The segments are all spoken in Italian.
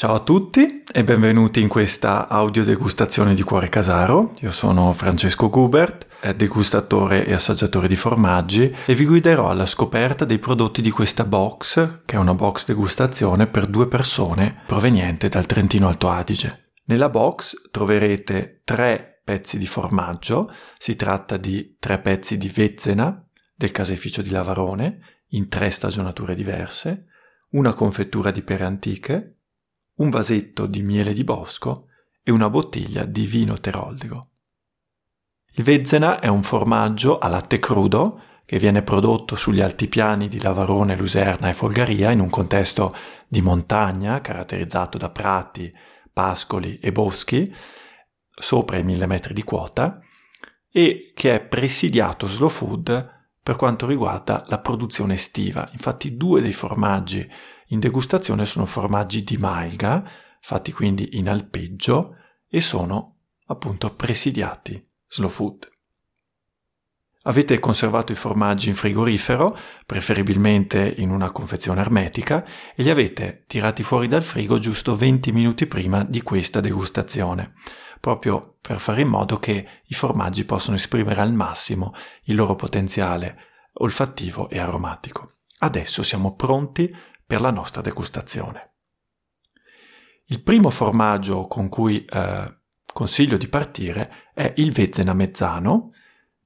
Ciao a tutti e benvenuti in questa audiodegustazione di Cuore Casaro. Io sono Francesco Gubert, degustatore e assaggiatore di formaggi e vi guiderò alla scoperta dei prodotti di questa box, che è una box degustazione per due persone proveniente dal Trentino Alto Adige. Nella box troverete tre pezzi di formaggio, si tratta di tre pezzi di vezzena del caseificio di Lavarone in tre stagionature diverse, una confettura di pere antiche, un vasetto di miele di bosco e una bottiglia di vino teroldego. Il Vezzena è un formaggio a latte crudo che viene prodotto sugli altipiani di Lavarone, Luserna e Folgaria in un contesto di montagna caratterizzato da prati, pascoli e boschi sopra i mille metri di quota e che è presidiato slow food per quanto riguarda la produzione estiva. Infatti due dei formaggi in degustazione sono formaggi di malga, fatti quindi in alpeggio e sono appunto presidiati slow food. Avete conservato i formaggi in frigorifero, preferibilmente in una confezione ermetica, e li avete tirati fuori dal frigo giusto 20 minuti prima di questa degustazione, proprio per fare in modo che i formaggi possano esprimere al massimo il loro potenziale olfattivo e aromatico. Adesso siamo pronti per la nostra degustazione. Il primo formaggio con cui eh, consiglio di partire è il Vezzena Mezzano,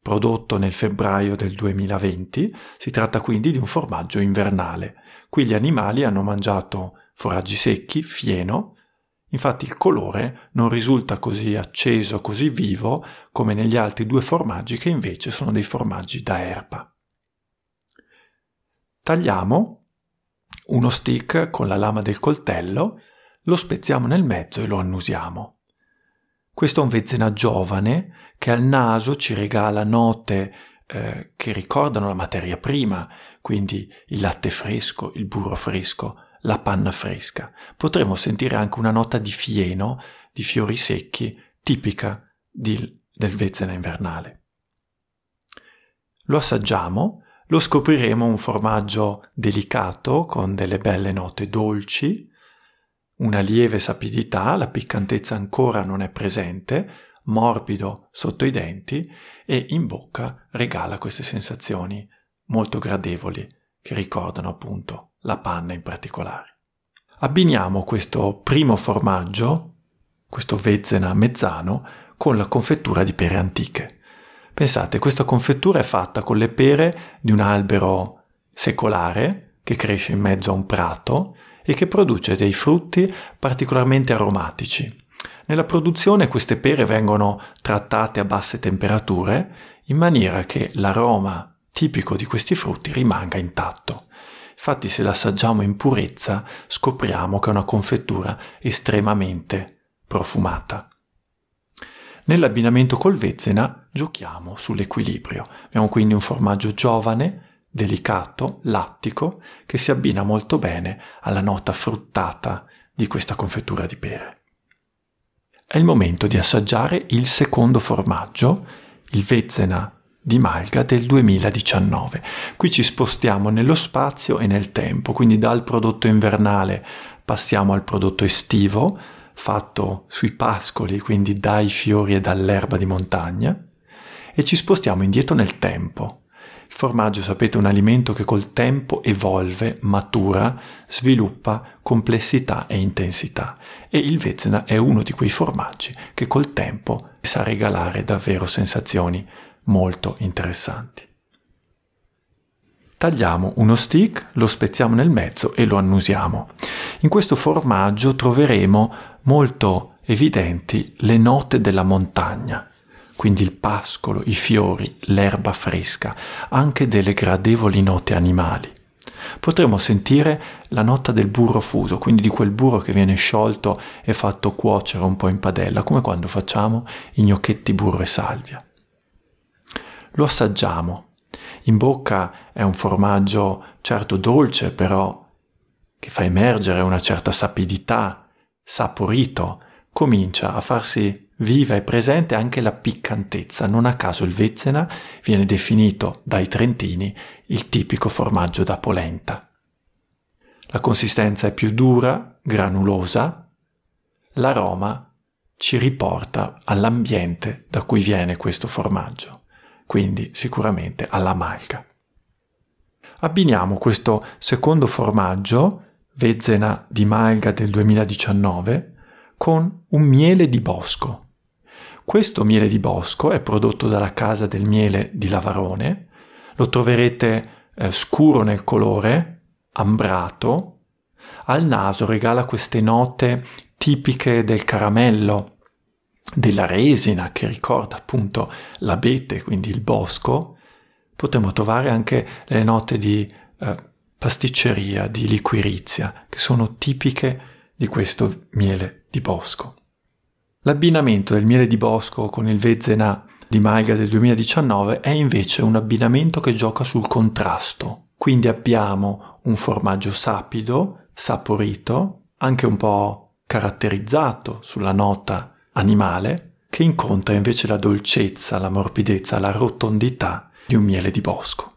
prodotto nel febbraio del 2020. Si tratta quindi di un formaggio invernale. Qui gli animali hanno mangiato foraggi secchi, fieno, infatti il colore non risulta così acceso, così vivo come negli altri due formaggi che invece sono dei formaggi da erba. Tagliamo uno stick con la lama del coltello, lo spezziamo nel mezzo e lo annusiamo. Questo è un vezzena giovane che al naso ci regala note eh, che ricordano la materia prima, quindi il latte fresco, il burro fresco, la panna fresca. Potremo sentire anche una nota di fieno, di fiori secchi, tipica di, del vezzena invernale. Lo assaggiamo lo scopriremo un formaggio delicato con delle belle note dolci, una lieve sapidità, la piccantezza ancora non è presente, morbido sotto i denti e in bocca regala queste sensazioni molto gradevoli che ricordano appunto la panna in particolare. Abbiniamo questo primo formaggio, questo vezzena mezzano, con la confettura di pere antiche. Pensate, questa confettura è fatta con le pere di un albero secolare che cresce in mezzo a un prato e che produce dei frutti particolarmente aromatici. Nella produzione queste pere vengono trattate a basse temperature in maniera che l'aroma tipico di questi frutti rimanga intatto. Infatti se l'assaggiamo in purezza scopriamo che è una confettura estremamente profumata. Nell'abbinamento col vezzena giochiamo sull'equilibrio. Abbiamo quindi un formaggio giovane, delicato, lattico, che si abbina molto bene alla nota fruttata di questa confettura di pere. È il momento di assaggiare il secondo formaggio, il vezzena di Malga del 2019. Qui ci spostiamo nello spazio e nel tempo, quindi dal prodotto invernale passiamo al prodotto estivo, fatto sui pascoli, quindi dai fiori e dall'erba di montagna, e ci spostiamo indietro nel tempo. Il formaggio, sapete, è un alimento che col tempo evolve, matura, sviluppa complessità e intensità e il Vezena è uno di quei formaggi che col tempo sa regalare davvero sensazioni molto interessanti. Tagliamo uno stick, lo spezziamo nel mezzo e lo annusiamo. In questo formaggio troveremo molto evidenti le note della montagna, quindi il pascolo, i fiori, l'erba fresca, anche delle gradevoli note animali. Potremo sentire la nota del burro fuso, quindi di quel burro che viene sciolto e fatto cuocere un po' in padella, come quando facciamo i gnocchetti burro e salvia. Lo assaggiamo in bocca è un formaggio certo dolce, però che fa emergere una certa sapidità, saporito, comincia a farsi viva e presente anche la piccantezza. Non a caso il Vezzena viene definito dai trentini il tipico formaggio da polenta. La consistenza è più dura, granulosa, l'aroma ci riporta all'ambiente da cui viene questo formaggio, quindi sicuramente alla malga. Abbiniamo questo secondo formaggio, Vezzena di Malga del 2019, con un miele di bosco. Questo miele di bosco è prodotto dalla casa del miele di Lavarone, lo troverete eh, scuro nel colore, ambrato, al naso regala queste note tipiche del caramello, della resina che ricorda appunto l'abete, quindi il bosco. Potremmo trovare anche le note di eh, pasticceria, di liquirizia, che sono tipiche di questo miele di bosco. L'abbinamento del miele di bosco con il Vezzena di Maiga del 2019 è invece un abbinamento che gioca sul contrasto. Quindi abbiamo un formaggio sapido, saporito, anche un po' caratterizzato sulla nota animale, che incontra invece la dolcezza, la morbidezza, la rotondità di un miele di bosco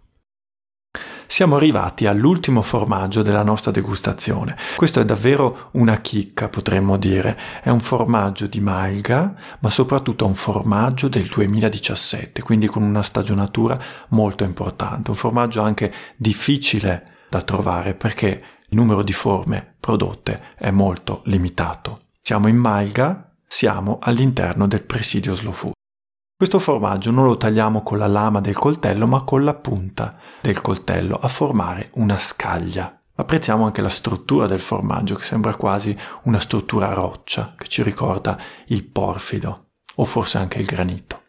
siamo arrivati all'ultimo formaggio della nostra degustazione. Questo è davvero una chicca, potremmo dire. È un formaggio di malga, ma soprattutto un formaggio del 2017, quindi con una stagionatura molto importante. Un formaggio anche difficile da trovare perché il numero di forme prodotte è molto limitato. Siamo in malga, siamo all'interno del presidio slow food. Questo formaggio non lo tagliamo con la lama del coltello ma con la punta del coltello a formare una scaglia. Apprezziamo anche la struttura del formaggio che sembra quasi una struttura a roccia che ci ricorda il porfido o forse anche il granito.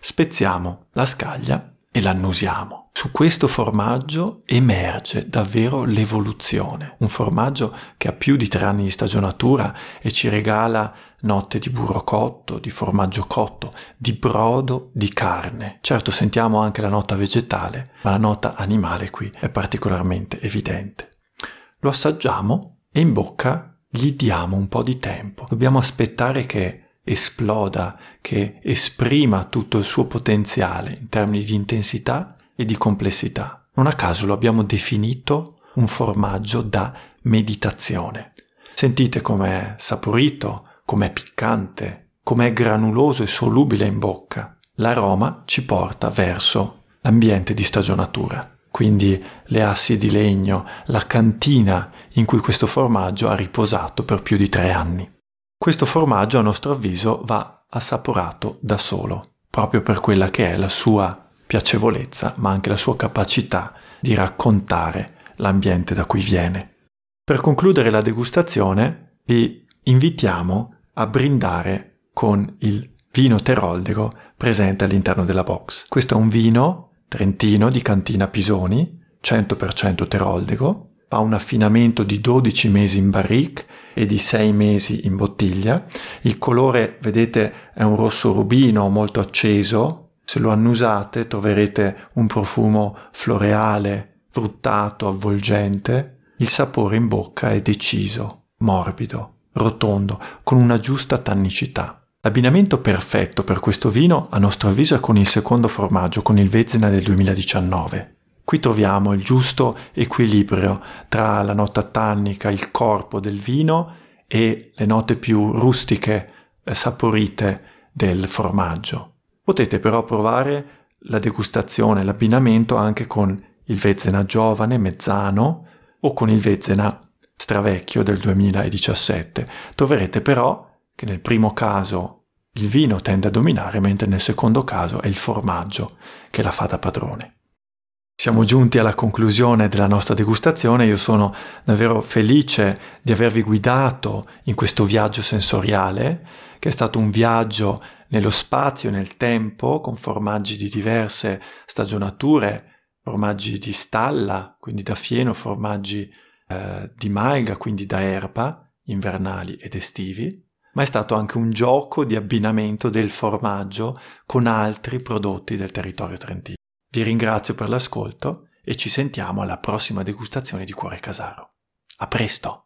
Spezziamo la scaglia e l'annusiamo. Su questo formaggio emerge davvero l'evoluzione, un formaggio che ha più di tre anni di stagionatura e ci regala notte di burro cotto, di formaggio cotto, di brodo, di carne. Certo sentiamo anche la nota vegetale, ma la nota animale qui è particolarmente evidente. Lo assaggiamo e in bocca gli diamo un po' di tempo. Dobbiamo aspettare che esploda, che esprima tutto il suo potenziale in termini di intensità e di complessità. Non a caso lo abbiamo definito un formaggio da meditazione. Sentite com'è saporito, com'è piccante, com'è granuloso e solubile in bocca. L'aroma ci porta verso l'ambiente di stagionatura, quindi le assi di legno, la cantina in cui questo formaggio ha riposato per più di tre anni. Questo formaggio a nostro avviso va assaporato da solo, proprio per quella che è la sua piacevolezza, ma anche la sua capacità di raccontare l'ambiente da cui viene. Per concludere la degustazione vi invitiamo a brindare con il vino teroldego presente all'interno della box. Questo è un vino trentino di cantina Pisoni, 100% teroldego, ha un affinamento di 12 mesi in barrique e di 6 mesi in bottiglia. Il colore, vedete, è un rosso rubino molto acceso. Se lo annusate troverete un profumo floreale, fruttato, avvolgente. Il sapore in bocca è deciso, morbido, rotondo, con una giusta tannicità. L'abbinamento perfetto per questo vino, a nostro avviso, è con il secondo formaggio, con il Vezena del 2019. Qui troviamo il giusto equilibrio tra la nota tannica, il corpo del vino e le note più rustiche, eh, saporite del formaggio. Potete però provare la degustazione, l'abbinamento anche con il Vezzena giovane, mezzano o con il Vezzena stravecchio del 2017. Troverete però che nel primo caso il vino tende a dominare, mentre nel secondo caso è il formaggio che la fa da padrone. Siamo giunti alla conclusione della nostra degustazione, io sono davvero felice di avervi guidato in questo viaggio sensoriale, che è stato un viaggio nello spazio nel tempo, con formaggi di diverse stagionature, formaggi di stalla, quindi da fieno, formaggi eh, di malga, quindi da erba, invernali ed estivi, ma è stato anche un gioco di abbinamento del formaggio con altri prodotti del territorio trentino. Vi ringrazio per l'ascolto e ci sentiamo alla prossima degustazione di Cuore Casaro. A presto!